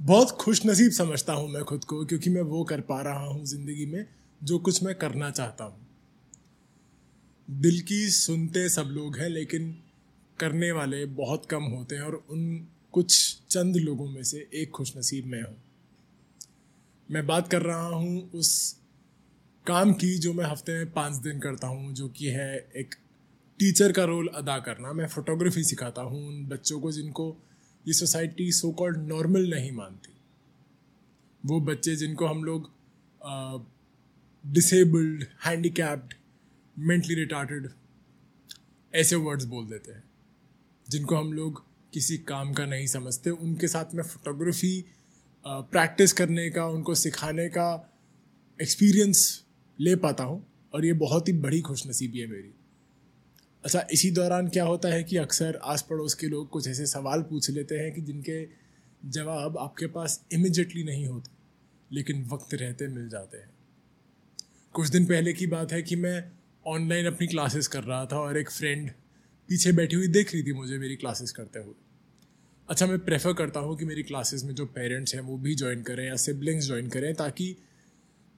बहुत खुश नसीब समझता हूँ मैं खुद को, क्योंकि मैं वो कर पा रहा हूँ ज़िंदगी में जो कुछ मैं करना चाहता हूँ। दिल की सुनते सब लोग हैं, लेकिन करने वाले बहुत कम होते हैं और उन कुछ चंद लोगों में से एक खुश नसीब मैं हूँ। मैं बात कर रहा हूँ उस काम की जो मैं हफ़्ते में पाँच दिन करता हूँ, जो कि है एक टीचर का रोल अदा करना। मैं फोटोग्राफी सिखाता हूँ उन बच्चों को जिनको ये सोसाइटी सो कॉल्ड नॉर्मल नहीं मानती। वो बच्चे जिनको हम लोग डिसेबल्ड हैंडीकैप्ड मेंटली रिटार्टेड ऐसे वर्ड्स बोल देते हैं, जिनको हम लोग किसी काम का नहीं समझते। उनके साथ में फोटोग्राफी प्रैक्टिस करने का, उनको सिखाने का एक्सपीरियंस ले पाता हूँ, और ये बहुत ही बड़ी खुशनसीबी है मेरी। अच्छा इसी दौरान क्या होता है कि अक्सर आस पड़ोस के लोग कुछ ऐसे सवाल पूछ लेते हैं कि जिनके जवाब आपके पास इमिजिएटली नहीं होते, लेकिन वक्त रहते मिल जाते हैं। कुछ दिन पहले की बात है कि मैं ऑनलाइन अपनी क्लासेस कर रहा था और एक फ्रेंड पीछे बैठी हुई देख रही थी मुझे मेरी क्लासेस करते हुए। अच्छा मैं प्रेफर करता हूँ कि मेरी क्लासेस में जो पेरेंट्स हैं वो भी ज्वाइन करें या सिबलिंग्स ज्वाइन करें ताकि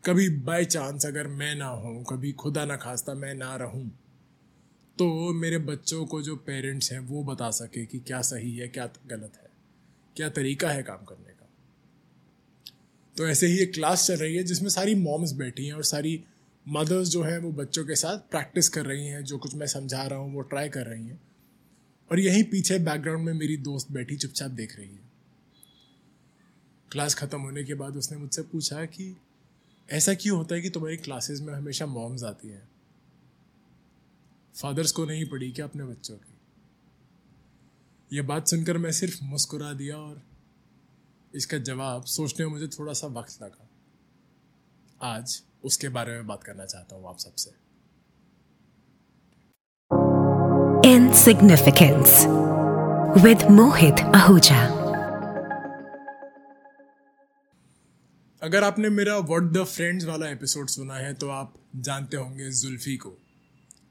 कभी बाय चांस अगर मैं ना हूँ, कभी खुदा ना खास्ता मैं ना रहूँ तो मेरे बच्चों को जो पेरेंट्स हैं, वो बता सके कि क्या सही है, क्या गलत है, क्या तरीका है काम करने का। तो ऐसे ही एक क्लास चल रही है जिसमें सारी मॉम्स बैठी हैं और सारी मदर्स जो हैं, वो बच्चों के साथ प्रैक्टिस कर रही हैं, जो कुछ मैं समझा रहा हूँ, वो ट्राई कर रही हैं। और यहीं पीछे बैकग्राउंड में मेरी दोस्त बैठी, चुपचाप देख रही है। क्लास ख़त्म होने के बाद उसने मुझसे पूछा कि, ऐसा क्यों होता है कि तुम्हारी क्लासेस में हमेशा मॉम्स आती हैं? फादर्स को नहीं पड़ी क्या अपने बच्चों की? यह बात सुनकर मैं सिर्फ़ मुस्कुरा दिया और इसका जवाब सोचने में मुझे थोड़ा सा वक्त लगा। आज उसके बारे में बात करना चाहता हूँ आप सबसे। Insignificance with Mohit Ahuja. अगर आपने मेरा वर्ड द फ्रेंड्स वाला एपिसोड सुना है तो आप जानते होंगे जुल्फी को।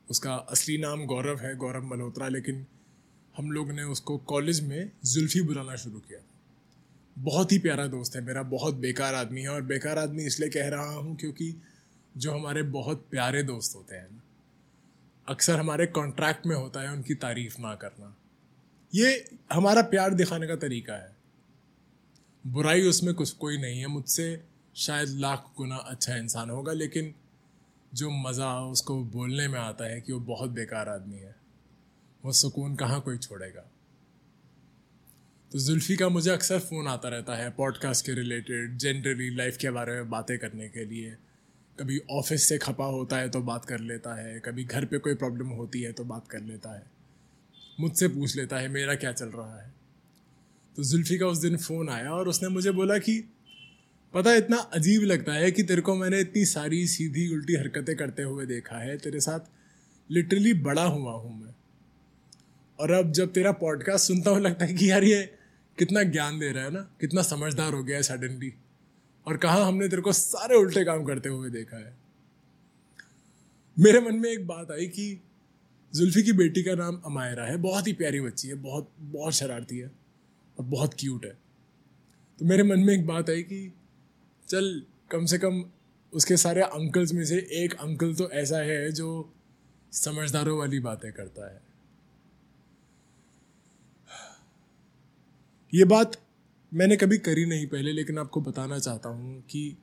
उसका असली नाम गौरव है, गौरव मल्होत्रा, लेकिन हम लोग ने उसको कॉलेज में जुल्फ़ी बुलाना शुरू किया बहुत ही प्यारा दोस्त है मेरा, बहुत बेकार आदमी है और बेकार आदमी इसलिए कह रहा हूँ क्योंकि जो हमारे बहुत प्यारे दोस्त होते हैं अक्सर हमारे कॉन्ट्रैक्ट में होता है उनकी तारीफ़ ना करना। ये हमारा प्यार दिखाने का तरीका है। बुराई उसमें कुछ, कोई नहीं है, मुझसे शायद लाख गुना अच्छा इंसान होगा, लेकिन जो मज़ा उसको बोलने में आता है कि वो बहुत बेकार आदमी है। वो सुकून कहाँ कोई छोड़ेगा? तो जुल्फ़ी का मुझे अक्सर फ़ोन आता रहता है पॉडकास्ट के रिलेटेड, जनरली लाइफ के बारे में बातें करने के लिए। कभी ऑफ़िस से खपा होता है तो बात कर लेता है, कभी घर पे कोई प्रॉब्लम होती है तो बात कर लेता है। मुझसे पूछ लेता है, मेरा क्या चल रहा है? तो जुल्फ़ी का उस दिन फ़ोन आया और उसने मुझे बोला कि पता है, इतना अजीब लगता है कि तेरे को मैंने इतनी सारी सीधी उल्टी हरकतें करते हुए देखा है, तेरे साथ लिटरली बड़ा हुआ हूँ मैं। और अब जब तेरा पॉडकास्ट सुनता हूँ, लगता है कि यार ये कितना ज्ञान दे रहा है ना, कितना समझदार हो गया है सडनली और कहा हमने तेरे को सारे उल्टे काम करते हुए देखा है। मेरे मन में एक बात आई कि जुल्फी की बेटी का नाम अमायरा है, बहुत ही प्यारी बच्ची है, बहुत बहुत शरारती है और बहुत क्यूट है। तो मेरे मन में एक बात आई कि चल, कम से कम उसके सारे अंकल्स में से एक अंकल तो ऐसा है जो समझदारों वाली बातें करता है। ये बात मैंने कभी करी नहीं पहले, लेकिन आपको बताना चाहता हूँ कि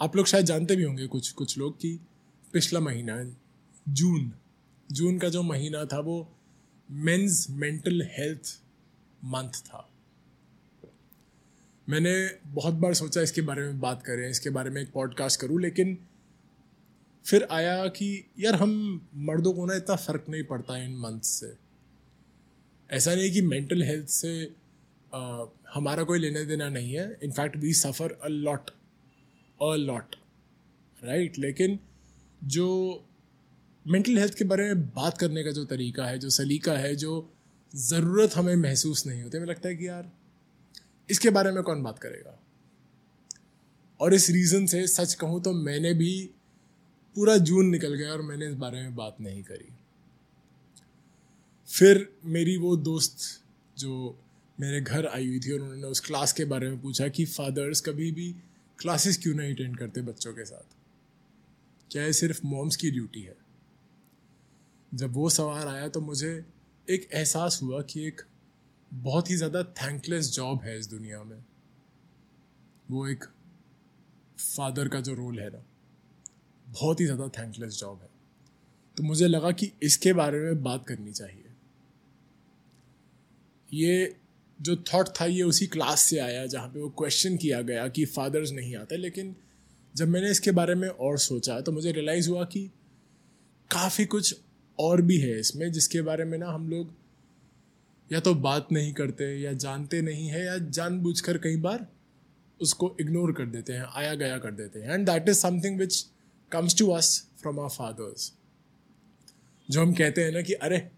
आप लोग शायद जानते भी होंगे कुछ कुछ लोग कि पिछला महीना, जून जून का जो महीना था वो मेंस मेंटल हेल्थ मंथ था। मैंने बहुत बार सोचा इसके बारे में बात करें इसके बारे में एक पॉडकास्ट करूँ लेकिन फिर आया कि यार हम मर्दों को ना इतना फ़र्क नहीं पड़ता इन मंथ से। ऐसा नहीं कि मेंटल हेल्थ से आ, हमारा कोई लेना देना नहीं है। In fact we suffer a lot a lot right लेकिन जो मेंटल हेल्थ के बारे में बात करने का जो तरीका है जो सलीका है जो ज़रूरत हमें महसूस नहीं होती हमें लगता है कि यार इसके बारे में कौन बात करेगा? और इस रीज़न से सच कहूँ तो मैंने भी पूरा जून निकल गया और मैंने इस बारे में बात नहीं करी। फिर मेरी वो दोस्त जो मेरे घर आई हुई थी और उन्होंने उस क्लास के बारे में पूछा कि फादर्स कभी भी क्लासेस क्यों नहीं अटेंड करते बच्चों के साथ? क्या ये सिर्फ़ मॉम्स की ड्यूटी है? जब वो सवाल आया तो मुझे एक एहसास हुआ कि एक बहुत ही ज़्यादा थैंकलेस जॉब है इस दुनिया में। वो एक फादर का जो रोल है ना, बहुत ही ज़्यादा थैंकलेस जॉब है। तो मुझे लगा कि इसके बारे में बात करनी चाहिए। ये जो थॉट था, ये उसी क्लास से आया जहाँ पे वो क्वेश्चन किया गया कि फादर्स नहीं आते, लेकिन जब मैंने इसके बारे में और सोचा तो मुझे रियलाइज़ हुआ कि काफ़ी कुछ और भी है इसमें, जिसके बारे में ना हम लोग या तो बात नहीं करते, या जानते नहीं है, या जानबूझकर कई बार उसको इग्नोर कर देते हैं आया गया कर देते हैं। And that is something which comes to us from our fathers जो हम कहते हैं ना कि, अरे,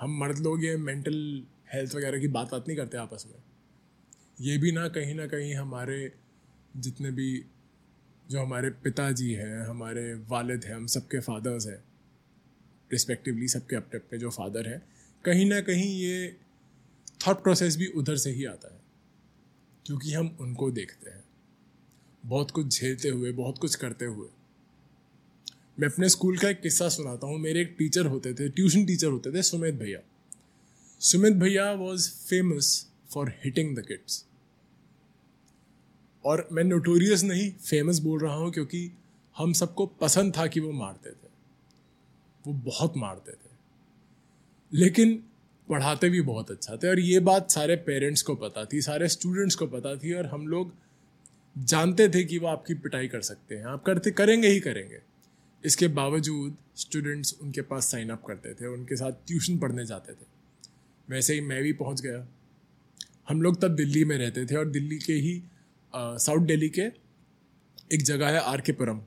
हम मर्द लोग ये मेंटल हेल्थ वगैरह की बात बात नहीं करते आपस में। ये भी ना कहीं ना कहीं हमारे जितने भी जो हमारे पिताजी हैं, हमारे वालिद हैं, हम सबके फादर्स हैं। रिस्पेक्टिवली सबके अपने अपने जो फादर हैं। कहीं ना कहीं ये थॉट प्रोसेस भी उधर से ही आता है, क्योंकि हम उनको देखते हैं। बहुत कुछ झेलते हुए, बहुत कुछ करते हुए। मैं अपने स्कूल का एक किस्सा सुनाता हूँ। मेरे एक टीचर होते थे, ट्यूशन टीचर होते थे, सुमित भैया। सुमित भैया was famous for hitting the kids और मैं नोटोरियस नहीं फ़ेमस बोल रहा हूँ, क्योंकि हम सबको पसंद था कि वो मारते थे। वो बहुत मारते थे। लेकिन पढ़ाते भी बहुत अच्छा थे और ये बात सारे पेरेंट्स को पता थी, सारे स्टूडेंट्स को पता थी और हम लोग जानते थे कि वो आपकी पिटाई कर सकते हैं। आप करते, करेंगे ही करेंगे। इसके बावजूद स्टूडेंट्स उनके पास साइन अप करते थे, उनके साथ ट्यूशन पढ़ने जाते थे। वैसे ही मैं भी पहुँच गया। हम लोग तब दिल्ली में रहते थे और दिल्ली के ही साउथ दिल्ली के एक जगह है आर पुरम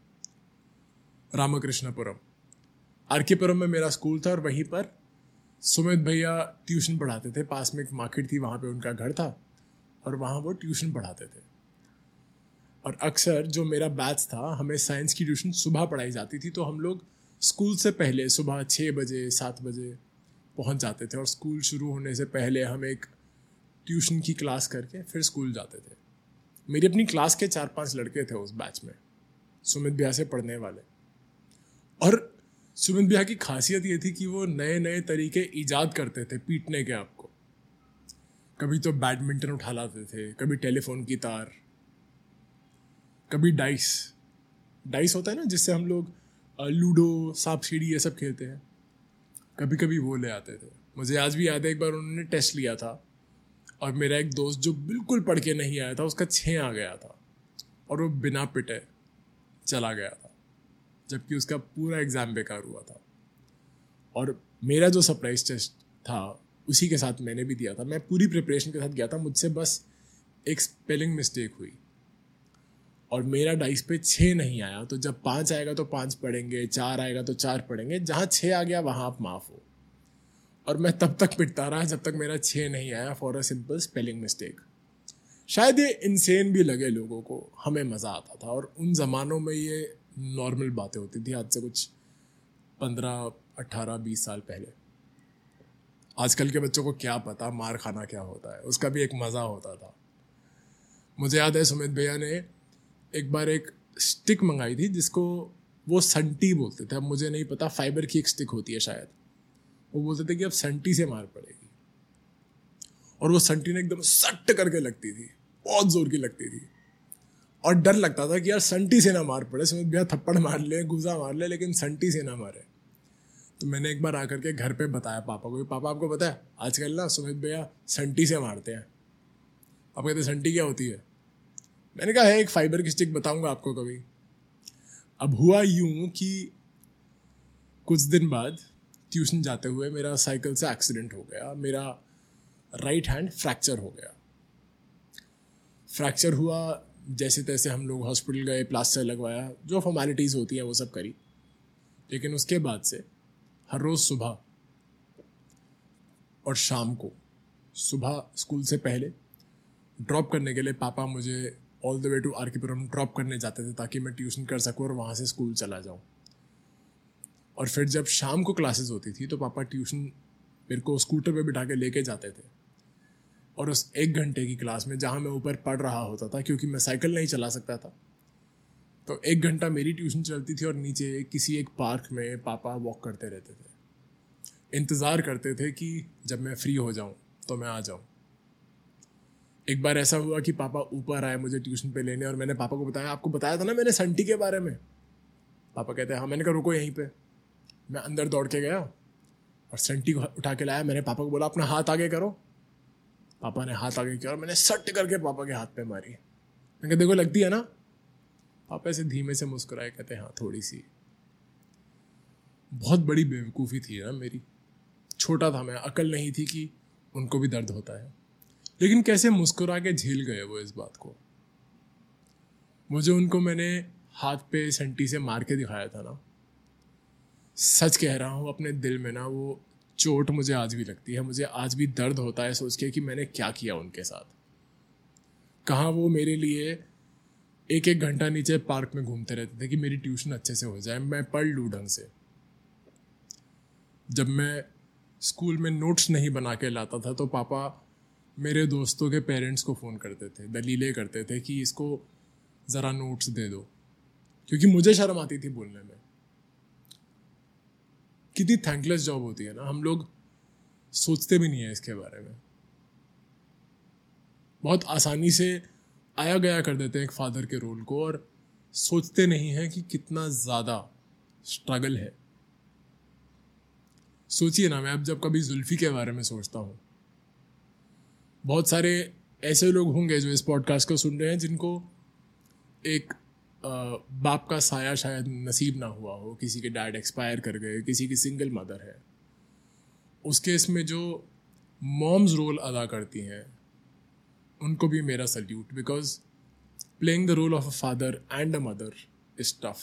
रामकृष्णपुरम। आर पुरम में मेरा स्कूल था और वहीं पर सुमित भैया ट्यूशन पढ़ाते थे, पास में एक मार्केट थी, वहाँ पे उनका घर था, और वहाँ वो ट्यूशन पढ़ाते थे। और अक्सर जो मेरा बैच था, हमें साइंस की ट्यूशन सुबह पढ़ाई जाती थी तो हम लोग स्कूल से पहले, सुबह छः बजे, सात बजे पहुँच जाते थे, और स्कूल शुरू होने से पहले हम एक ट्यूशन की क्लास करके फिर स्कूल जाते थे। मेरी अपनी क्लास के चार पाँच लड़के थे उस बैच में, सुमित भैया से पढ़ने वाले। और सुमित भैया की खासियत ये थी कि वो नए नए तरीके ईजाद करते थे, पीटने के आपको। कभी तो बैडमिंटन उठा लाते थे, कभी टेलीफोन की तार, कभी डाइस। डाइस होता है ना, जिससे हम लोग लूडो सांप सीढ़ी ये सब खेलते हैं। कभी कभी वो ले आते थे। मुझे आज भी याद है, एक बार उन्होंने टेस्ट लिया था और मेरा एक दोस्त जो बिल्कुल पढ़ के नहीं आया था, उसका छः आ गया था और वो बिना पिटे चला गया था। जबकि उसका पूरा एग्ज़ाम बेकार हुआ था। और मेरा जो सरप्राइज़ टेस्ट था, उसी के साथ मैंने भी दिया था। मैं पूरी प्रिपरेशन के साथ गया था, मुझसे बस एक स्पेलिंग मिस्टेक हुई। और मेरा डाइस पे छः नहीं आया तो जब पाँच आएगा तो पाँच पढ़ेंगे, चार आएगा तो चार पढ़ेंगे, जहाँ छः आ गया वहाँ आप माफ़ हो। और मैं तब तक पिटता रहा जब तक मेरा छः नहीं आया for a simple spelling mistake शायद ये इंसेन भी लगे लोगों को, हमें मज़ा आता था। और उन ज़मानों में ये नॉर्मल बातें होती थी, आज से कुछ पंद्रह अट्ठारह बीस साल पहले। आजकल के बच्चों को क्या पता मार खाना क्या होता है, उसका भी एक मज़ा होता था। मुझे याद है, सुमित भैया ने एक बार एक स्टिक मंगाई थी, जिसको वो संटी बोलते थे। अब मुझे नहीं पता, फाइबर की एक स्टिक होती है शायद। वो बोलते थे कि अब संटी से मार पड़ेगी। और वो संटी ने एकदम सट करके लगती थी, बहुत ज़ोर की लगती थी। और डर लगता था कि यार संटी से ना मार पड़े। सुमित भैया थप्पड़ मार ले गुजा मार ले लेकिन संटी से ना मारे। तो मैंने एक बार आकर के घर पे बताया पापा को पापा, आपको पता है, आजकल ना सुमित भैया संटी से मारते हैं। आप कहते संटी क्या होती है? मैंने कहा है एक फाइबर की स्टिक बताऊँगा आपको कभी। अब हुआ यूँ कि कुछ दिन बाद ट्यूशन जाते हुए मेरा साइकिल से एक्सीडेंट हो गया। मेरा राइट हैंड फ्रैक्चर हो गया। फ्रैक्चर हुआ जैसे तैसे हम लोग हॉस्पिटल गए प्लास्टर लगवाया, जो फॉर्मेलिटीज़ होती हैं वो सब करी। लेकिन उसके बाद से हर रोज़ सुबह और शाम को, सुबह स्कूल से पहले ड्रॉप करने के लिए पापा मुझे all the way to R drop करने जाते थे ताकि मैं ट्यूशन कर सकूँ और वहाँ से स्कूल चला जाऊँ। और फिर जब शाम को क्लासेस होती थी तो पापा ट्यूशन मेरे को स्कूटर पे बिठा के लेके जाते थे। और उस एक घंटे की क्लास में जहाँ मैं ऊपर पढ़ रहा होता था, क्योंकि मैं साइकिल नहीं चला सकता था। तो एक घंटा मेरी ट्यूशन चलती थी और नीचे किसी एक पार्क में पापा वॉक करते रहते थे। इंतज़ार करते थे कि जब मैं फ्री हो जाऊँ तो मैं आ जाऊँ। एक बार ऐसा हुआ कि पापा ऊपर आए मुझे ट्यूशन पे लेने और मैंने पापा को बताया, आपको बताया था ना मैंने संटी के बारे में? पापा कहते हैं हाँ मैंने कहा, रुको यहीं पे। मैं अंदर दौड़ के गया और संटी को उठा के लाया। मैंने पापा को बोला, अपना हाथ आगे करो। पापा ने हाथ आगे किया और मैंने सट करके पापा के हाथ पे मारी। मैं देखो, लगती है ना? पापा ऐसे धीमे से मुस्कुराए, कहते हाँ थोड़ी सी। बहुत बड़ी बेवकूफ़ी थी ना मेरी। छोटा था मैं, अकल नहीं थी कि उनको भी दर्द होता है। लेकिन कैसे मुस्कुरा के झेल गए वो इस बात को? मुझे उनको मैंने हाथ पे संटी से मार के दिखाया था ना, सच कह रहा हूँ, अपने दिल में ना वो चोट मुझे आज भी लगती है, मुझे आज भी दर्द होता है सोच के कि मैंने क्या किया उनके साथ। कहाँ वो मेरे लिए एक एक घंटा नीचे पार्क में घूमते रहते थे कि मेरी ट्यूशन अच्छे से हो जाए, मैं पढ़ लूँ ढंग से। जब मैं स्कूल में नोट्स नहीं बना के लाता था तो पापा मेरे दोस्तों के पेरेंट्स को फ़ोन करते थे, दलीलें करते थे कि इसको ज़रा नोट्स दे दो, क्योंकि मुझे शर्म आती थी बोलने में। कितनी थैंकलेस जॉब होती है ना, हम लोग सोचते भी नहीं है इसके बारे में। बहुत आसानी से आया गया कर देते हैं एक फादर के रोल को और सोचते नहीं हैं कि कितना ज़्यादा स्ट्रगल है। सोचिए ना, मैं अब जब कभी जुल्फी के बारे में सोचता हूँ, बहुत सारे ऐसे लोग होंगे जो इस पॉडकास्ट को सुन रहे हैं जिनको एक बाप का साया शायद नसीब ना हुआ हो, किसी के डैड एक्सपायर कर गए, किसी की सिंगल मदर है। उस केस में जो मॉम्स रोल अदा करती हैं, उनको भी मेरा salute because playing the role of a father and a mother is tough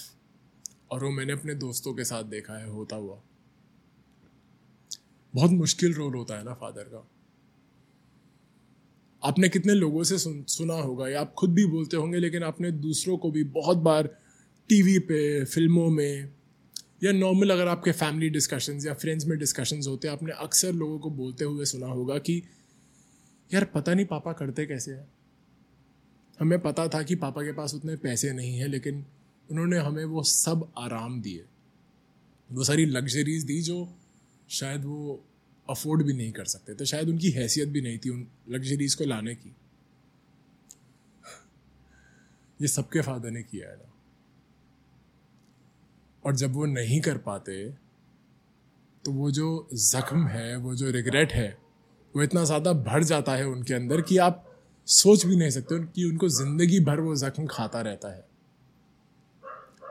और वो मैंने अपने दोस्तों के साथ देखा है, होता हुआ। बहुत मुश्किल रोल होता है ना फादर का। आपने कितने लोगों से सुन, सुना होगा या आप खुद भी बोलते होंगे लेकिन आपने दूसरों को भी बहुत बार टीवी पे फ़िल्मों में या नॉर्मल अगर आपके फैमिली डिस्कशंस या फ्रेंड्स में डिस्कशंस होते हैं आपने अक्सर लोगों को बोलते हुए सुना होगा कि यार पता नहीं पापा करते कैसे हैं? हमें पता था कि पापा के पास उतने पैसे नहीं हैं लेकिन उन्होंने हमें वो सब आराम दिए। वो सारी लग्जरीज दी जो शायद वो अफोर्ड भी नहीं कर सकते। तो शायद उनकी हैसियत भी नहीं थी उन लग्जरीज को लाने की। ये सबके फादर ने किया है ना। और जब वो नहीं कर पाते तो वो जो जख्म है, वो जो रिग्रेट है, वो इतना ज़्यादा भर जाता है उनके अंदर कि आप सोच भी नहीं सकते कि उनको ज़िंदगी भर वो जख्म खाता रहता है।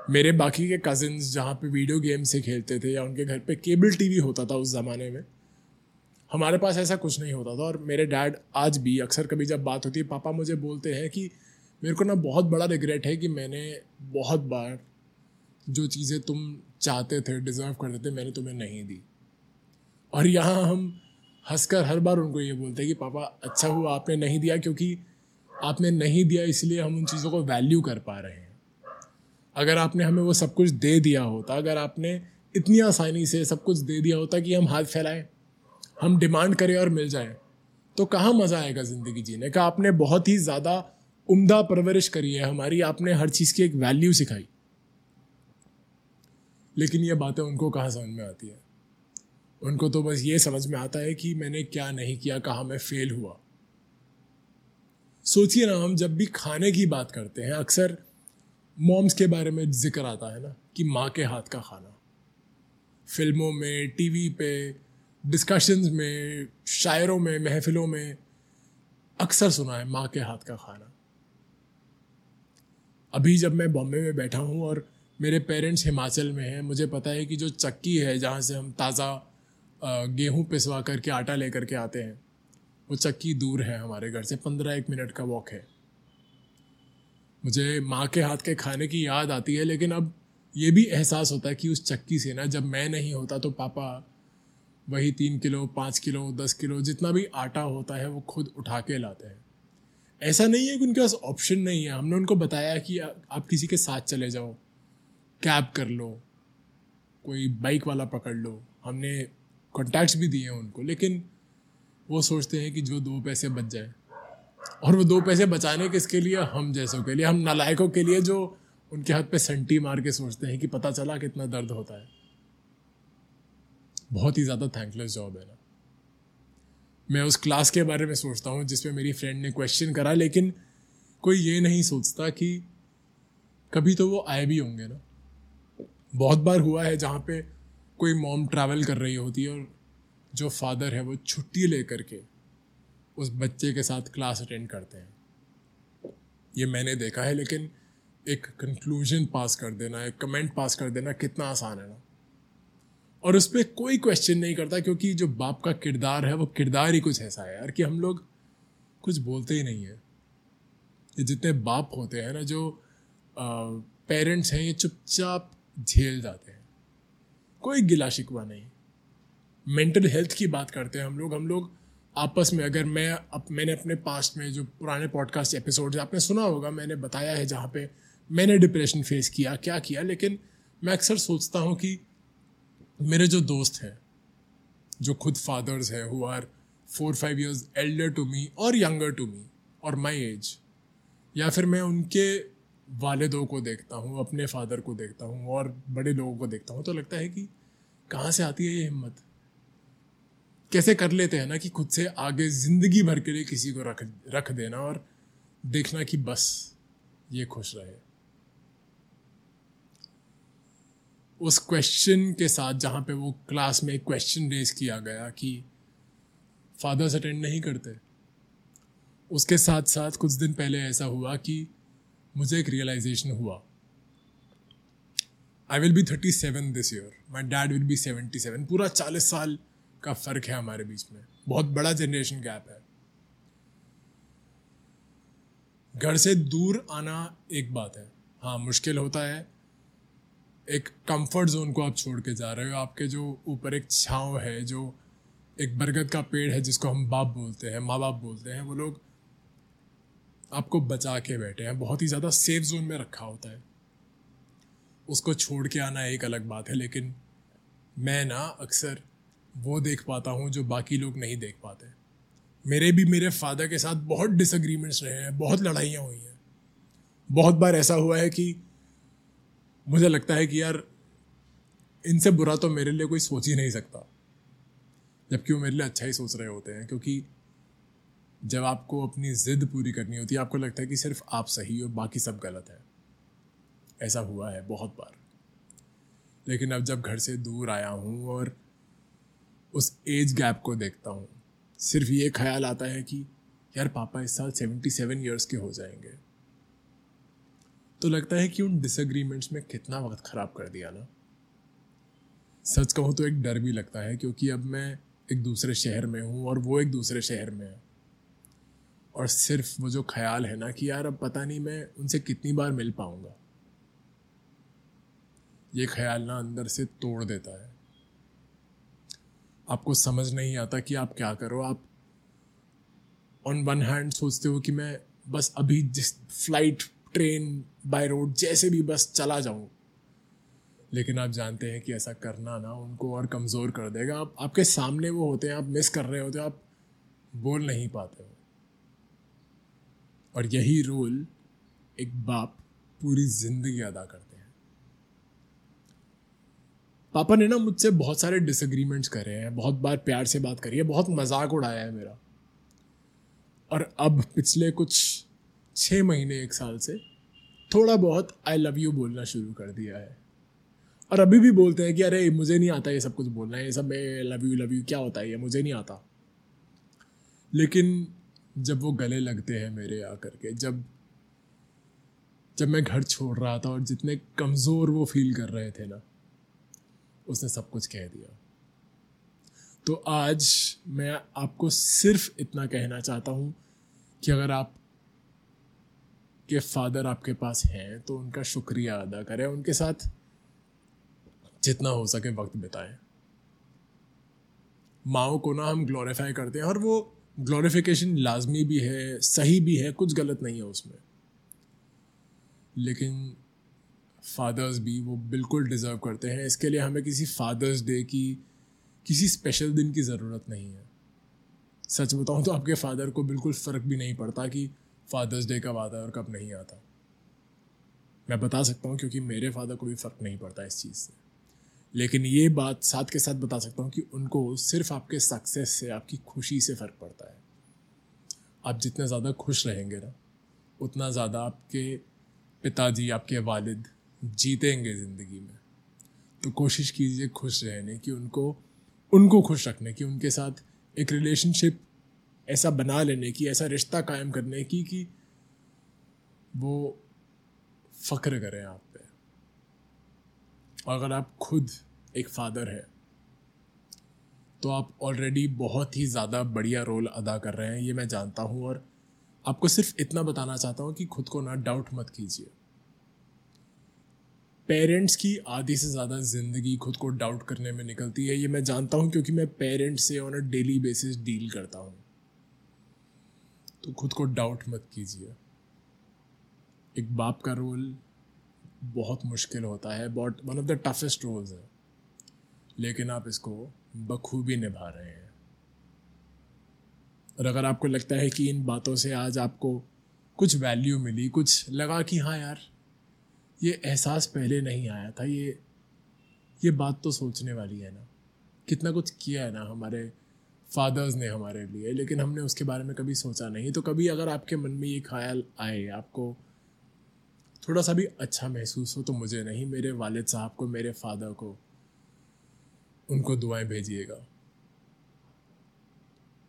मेरे बाकी के कजिन्स जहाँ पे वीडियो गेम से खेलते थे या उनके घर पे केबल टीवी होता था उस ज़माने में हमारे पास ऐसा कुछ नहीं होता था और मेरे डैड आज भी अक्सर कभी जब बात होती है, पापा मुझे बोलते हैं कि मेरे को ना बहुत बड़ा रिग्रेट है कि मैंने बहुत बार जो चीज़ें तुम चाहते थे डिज़र्व करते थे, मैंने तुम्हें नहीं दी। और यहाँ हम हंसकर हर बार उनको ये बोलते हैं कि, पापा अच्छा हुआ आपने नहीं दिया क्योंकि आपने नहीं दिया, इसलिए हम उन चीज़ों को वैल्यू कर पा रहे हैं। अगर आपने हमें वो सब कुछ दे दिया होता, अगर आपने इतनी आसानी से सब कुछ दे दिया होता कि हम हाथ फैलाएँ हम डिमांड करें और मिल जाए। तो कहाँ मज़ा आएगा ज़िंदगी जीने का? आपने बहुत ही ज़्यादा उम्दा परवरिश करी है हमारी। आपने हर चीज़ की एक वैल्यू सिखाई। लेकिन ये बातें उनको कहाँ समझ में आती है? उनको तो बस ये समझ में आता है कि मैंने क्या नहीं किया, कहाँ मैं फेल हुआ। सोचिए ना, हम जब भी खाने की बात करते हैं, अक्सर मॉम्स के बारे में ज़िक्र आता है ना, कि माँ के हाथ का खाना। फ़िल्मों में, टीवी पे डिस्कशंस में, शायरों में, महफिलों में अक्सर सुना है माँ के हाथ का खाना। अभी जब मैं बॉम्बे में बैठा हूँ और मेरे पेरेंट्स हिमाचल में हैं, मुझे पता है कि जो चक्की है जहाँ से हम ताज़ा गेहूँ पिसवा करके आटा लेकर के आते हैं, वो चक्की दूर है हमारे घर से, पंद्रह एक मिनट का वॉक है। मुझे माँ के हाथ के खाने की याद आती है, लेकिन अब ये भी एहसास होता है कि उस चक्की से ना, जब मैं नहीं होता तो पापा वही तीन किलो, पाँच किलो, दस किलो, जितना भी आटा होता है, वो खुद उठा के लाते हैं। ऐसा नहीं है कि उनके पास ऑप्शन नहीं है। हमने उनको बताया कि आप किसी के साथ चले जाओ कैब कर लो, कोई बाइक वाला पकड़ लो। हमने कॉन्टैक्ट्स भी दिए हैं उनको, लेकिन वो सोचते हैं कि जो दो पैसे बच जाए। और वो दो पैसे बचाने किसके लिए? हम जैसों के लिए, हम नालायकों के लिए, जो उनके हाथ पे संटी मार के सोचते हैं कि पता चला कितना दर्द होता है। बहुत ही ज़्यादा थैंकलेस जॉब है ना। मैं उस क्लास के बारे में सोचता हूँ जिसमें मेरी फ्रेंड ने क्वेश्चन करा, लेकिन कोई ये नहीं सोचता कि कभी तो वो आए भी होंगे ना। बहुत बार हुआ है जहाँ पे कोई मॉम ट्रैवल कर रही होती है और जो फादर है वो छुट्टी ले करके उस बच्चे के साथ क्लास अटेंड करते हैं। ये मैंने देखा है, लेकिन एक कंक्लूजन पास कर देना, एक कमेंट पास कर देना कितना आसान है ना। और उस पर कोई क्वेश्चन नहीं करता क्योंकि जो बाप का किरदार है वो किरदार ही कुछ ऐसा है यार कि हम लोग कुछ बोलते ही नहीं है। ये जितने बाप होते हैं ना जो पेरेंट्स हैं ये चुपचाप झेल जाते हैं। कोई गिला शिकवा नहीं। मेंटल हेल्थ की बात करते हैं हम लोग। हम लोग आपस में अगर मैं अप, मैंने अपने पास्ट में जो पुराने पॉडकास्ट एपिसोड आपने सुना होगा मैंने बताया है जहाँ पे मैंने डिप्रेशन फेस किया क्या किया लेकिन मैं अक्सर सोचता हूँ कि मेरे जो दोस्त हैं, जो खुद फादर्स हैं who are four five years elder to me और यंगर टू मी और माई एज या फिर मैं उनके वालदों को देखता हूँ, अपने फादर को देखता हूँ और बड़े लोगों को देखता हूँ तो लगता है कि कहाँ से आती है ये हिम्मत? कैसे कर लेते हैं ना कि खुद से आगे ज़िंदगी भर के लिए किसी को रख रख देना और देखना कि बस ये खुश रहे। उस क्वेश्चन के साथ जहाँ पे वो क्लास में एक क्वेश्चन रेज किया गया कि फादर्स अटेंड नहीं करते। उसके साथ साथ कुछ दिन पहले ऐसा हुआ कि मुझे एक रियलाइजेशन हुआ। I will be thirty seven this year my dad will be seventy seven पूरा चालीस साल का फ़र्क है हमारे बीच में। बहुत बड़ा जनरेशन गैप है। घर से दूर आना एक बात है। हाँ मुश्किल होता है। एक कंफर्ट जोन को आप छोड़ के जा रहे हो। आपके जो ऊपर एक छाँव है, जो एक बरगद का पेड़ है, जिसको हम बाप बोलते हैं माँ बाप बोलते हैं, वो लोग आपको बचा के बैठे हैं। बहुत ही ज़्यादा सेफ़ जोन में रखा होता है। उसको छोड़ के आना एक अलग बात है, लेकिन मैं ना अक्सर वो देख पाता हूँ, जो बाकी लोग नहीं देख पाते। मेरे भी मेरे फादर के साथ बहुत डिसग्रीमेंट्स रहे हैं, बहुत लड़ाइयाँ हुई हैं। बहुत बार ऐसा हुआ है कि मुझे लगता है कि यार, इनसे बुरा तो मेरे लिए कोई सोच ही नहीं सकता। जबकि वो मेरे लिए अच्छा ही सोच रहे होते हैं, क्योंकि जब आपको अपनी ज़िद पूरी करनी होती है, आपको लगता है कि सिर्फ़ आप सही हो, बाकी सब गलत है। ऐसा हुआ है बहुत बार। लेकिन अब जब घर से दूर आया हूँ और उस एज गैप को देखता हूँ, सिर्फ़ ये ख्याल आता है कि यार पापा इस साल सेवेंटी सेवन ईयर्स के हो जाएँगे। तो लगता है कि उन डिसएग्रीमेंट्स में कितना वक्त ख़राब कर दिया ना? सच कहूँ तो एक डर भी लगता है क्योंकि अब मैं एक दूसरे शहर में हूँ और वो एक दूसरे शहर में है। और सिर्फ़ वो जो ख्याल है ना कि यार अब पता नहीं मैं उनसे कितनी बार मिल पाऊँगा। ये ख्याल ना अंदर से तोड़ देता है। आपको समझ नहीं आता कि आप क्या करो। आप ऑन वन हैंड सोचते हो कि मैं बस अभी जिस फ़्लाइट ट्रेन बाय रोड जैसे भी बस चला जाऊँ। लेकिन आप जानते हैं कि ऐसा करना ना उनको और कमज़ोर कर देगा। आप, आपके सामने वो होते हैं, आप मिस कर रहे होते हो, आप बोल नहीं पाते हो। और यही रोल एक बाप पूरी ज़िंदगी अदा करते हैं। पापा ने ना मुझसे बहुत सारे डिसएग्रीमेंट्स करे हैं, बहुत बार प्यार से बात करी है, बहुत मज़ाक उड़ाया है मेरा। और अब पिछले कुछ छः महीने एक साल से थोड़ा बहुत आई लव यू बोलना शुरू कर दिया है। और अभी भी बोलते हैं कि अरे, मुझे नहीं आता ये सब कुछ बोलना है ये सब मैं लव यू लव यू क्या होता है ये? मुझे नहीं आता। लेकिन जब वो गले लगते हैं मेरे आकर के, जब जब मैं घर छोड़ रहा था और जितने कमज़ोर वो फील कर रहे थे ना, उसने सब कुछ कह दिया। तो आज मैं आपको सिर्फ़ इतना कहना चाहता हूँ कि अगर आप के फादर आपके पास हैं तो उनका शुक्रिया अदा करें, उनके साथ जितना हो सके वक्त बिताएँ। माओ को ना हम ग्लोरीफाई करते हैं, और वो ग्लोरीफिकेशन लाजमी भी है, सही भी है, कुछ गलत नहीं है उसमें। लेकिन फादर्स भी वो बिल्कुल डिज़र्व करते हैं। इसके लिए हमें किसी फादर्स डे की, किसी स्पेशल दिन की ज़रूरत नहीं है। सच बताऊँ तो आपके फादर को बिल्कुल फ़र्क भी नहीं पड़ता कि फादर्स डे कब आता है और कब नहीं आता। मैं बता सकता हूँ क्योंकि मेरे फादर को भी फ़र्क नहीं पड़ता इस चीज़ से। लेकिन ये बात साथ के साथ बता सकता हूँ कि उनको सिर्फ़ आपके सक्सेस से, आपकी खुशी से फ़र्क पड़ता है। आप जितने ज़्यादा खुश रहेंगे ना, उतना ज़्यादा आपके पिताजी, आपके वालिद जीतेंगे ज़िंदगी में। तो कोशिश कीजिए खुश रहने की, उनको उनको खुश रखने की, उनके साथ एक रिलेशनशिप ऐसा बना लेने की, ऐसा रिश्ता कायम करने की कि वो फ़ख्र करें आप पे। और अगर आप खुद एक फादर है तो आप ऑलरेडी बहुत ही ज़्यादा बढ़िया रोल अदा कर रहे हैं, ये मैं जानता हूँ। और आपको सिर्फ़ इतना बताना चाहता हूँ कि खुद को ना डाउट मत कीजिए। पेरेंट्स की आधी से ज़्यादा ज़िंदगी खुद को डाउट करने में निकलती है, ये मैं जानता हूँ, क्योंकि मैं पेरेंट्स से on a daily basis deal करता हूँ। तो खुद को डाउट मत कीजिए। एक बाप का रोल बहुत मुश्किल होता है, बहुत one of the toughest roles है। लेकिन आप इसको बखूबी निभा रहे हैं। और अगर आपको लगता है कि इन बातों से आज आपको कुछ वैल्यू मिली, कुछ लगा कि हाँ यार, ये एहसास पहले नहीं आया था, ये ये बात तो सोचने वाली है ना। कितना कुछ किया है ना हमारे फादर्स ने हमारे लिए, लेकिन हमने उसके बारे में कभी सोचा नहीं। तो कभी अगर आपके मन में ये ख्याल आए, आपको थोड़ा सा भी अच्छा महसूस हो तो मुझे नहीं, मेरे वालिद साहब को, मेरे फादर को, उनको दुआएँ भेजिएगा।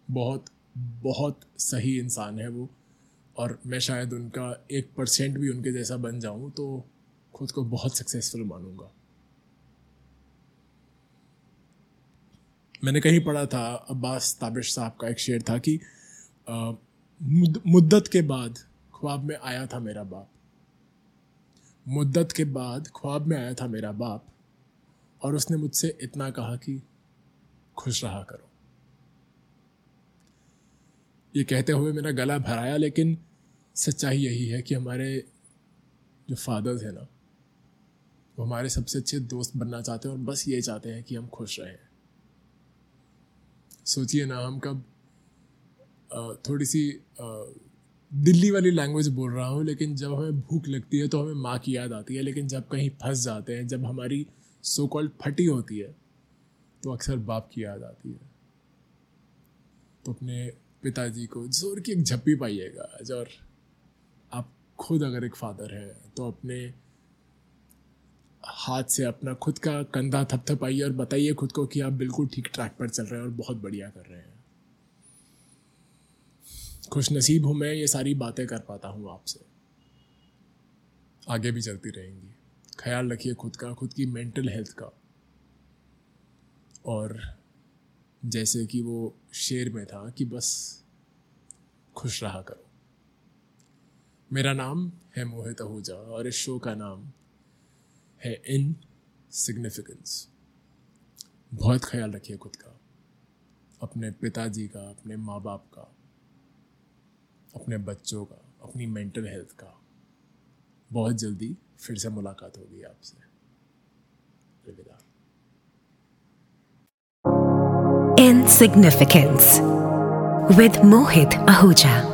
बहुत बहुत सही इंसान है वो, और मैं शायद उनका एक परसेंट भी उनके जैसा बन जाऊँ तो खुद को बहुत सक्सेसफुल मानूँगा। मैंने कहीं पढ़ा था, अब्बास ताबिश साहब का एक शेर था कि मुद्दत के बाद ख्वाब में आया था मेरा बाप। मुद्दत के बाद ख्वाब में आया था मेरा बाप और उसने मुझसे इतना कहा कि, खुश रहा करो। ये कहते हुए मेरा गला भराया, लेकिन सच्चाई यही है कि हमारे जो फादर्स हैं ना, वो हमारे सबसे अच्छे दोस्त बनना चाहते हैं और बस ये चाहते हैं कि हम खुश रहें। सोचिए ना, हम कब थोड़ी सी दिल्ली वाली लैंग्वेज बोल रहा हूँ, लेकिन जब हमें भूख लगती है तो हमें माँ की याद आती है, लेकिन जब कहीं फंस जाते हैं, जब हमारी सो कॉल्ड फटी होती है तो अक्सर बाप की याद आती है। तो अपने पिताजी को ज़ोर की एक झप्पी पाइएगा और आप खुद अगर एक फादर हैं तो अपने हाथ से अपना खुद का कंधा थपथपाइए और बताइए खुद को कि आप बिल्कुल ठीक ट्रैक पर चल रहे हैं और बहुत बढ़िया कर रहे हैं। खुश नसीब हूँ मैं, ये सारी बातें कर पाता हूँ आपसे। आगे भी चलती रहेंगी। ख्याल रखिए खुद का, खुद की मेंटल हेल्थ का। और जैसे कि वो शेर में था कि बस खुश रहा करो। मेरा नाम है मोहित आहूजा और इस शो का नाम है इन सिग्निफिकेंस बहुत ख्याल रखिए खुद का, अपने पिताजी का, अपने माँ बाप का, अपने बच्चों का, अपनी मेंटल हेल्थ का। बहुत जल्दी फिर से मुलाकात होगी आपसे। अलविदा। Insignificance with Mohit Ahuja.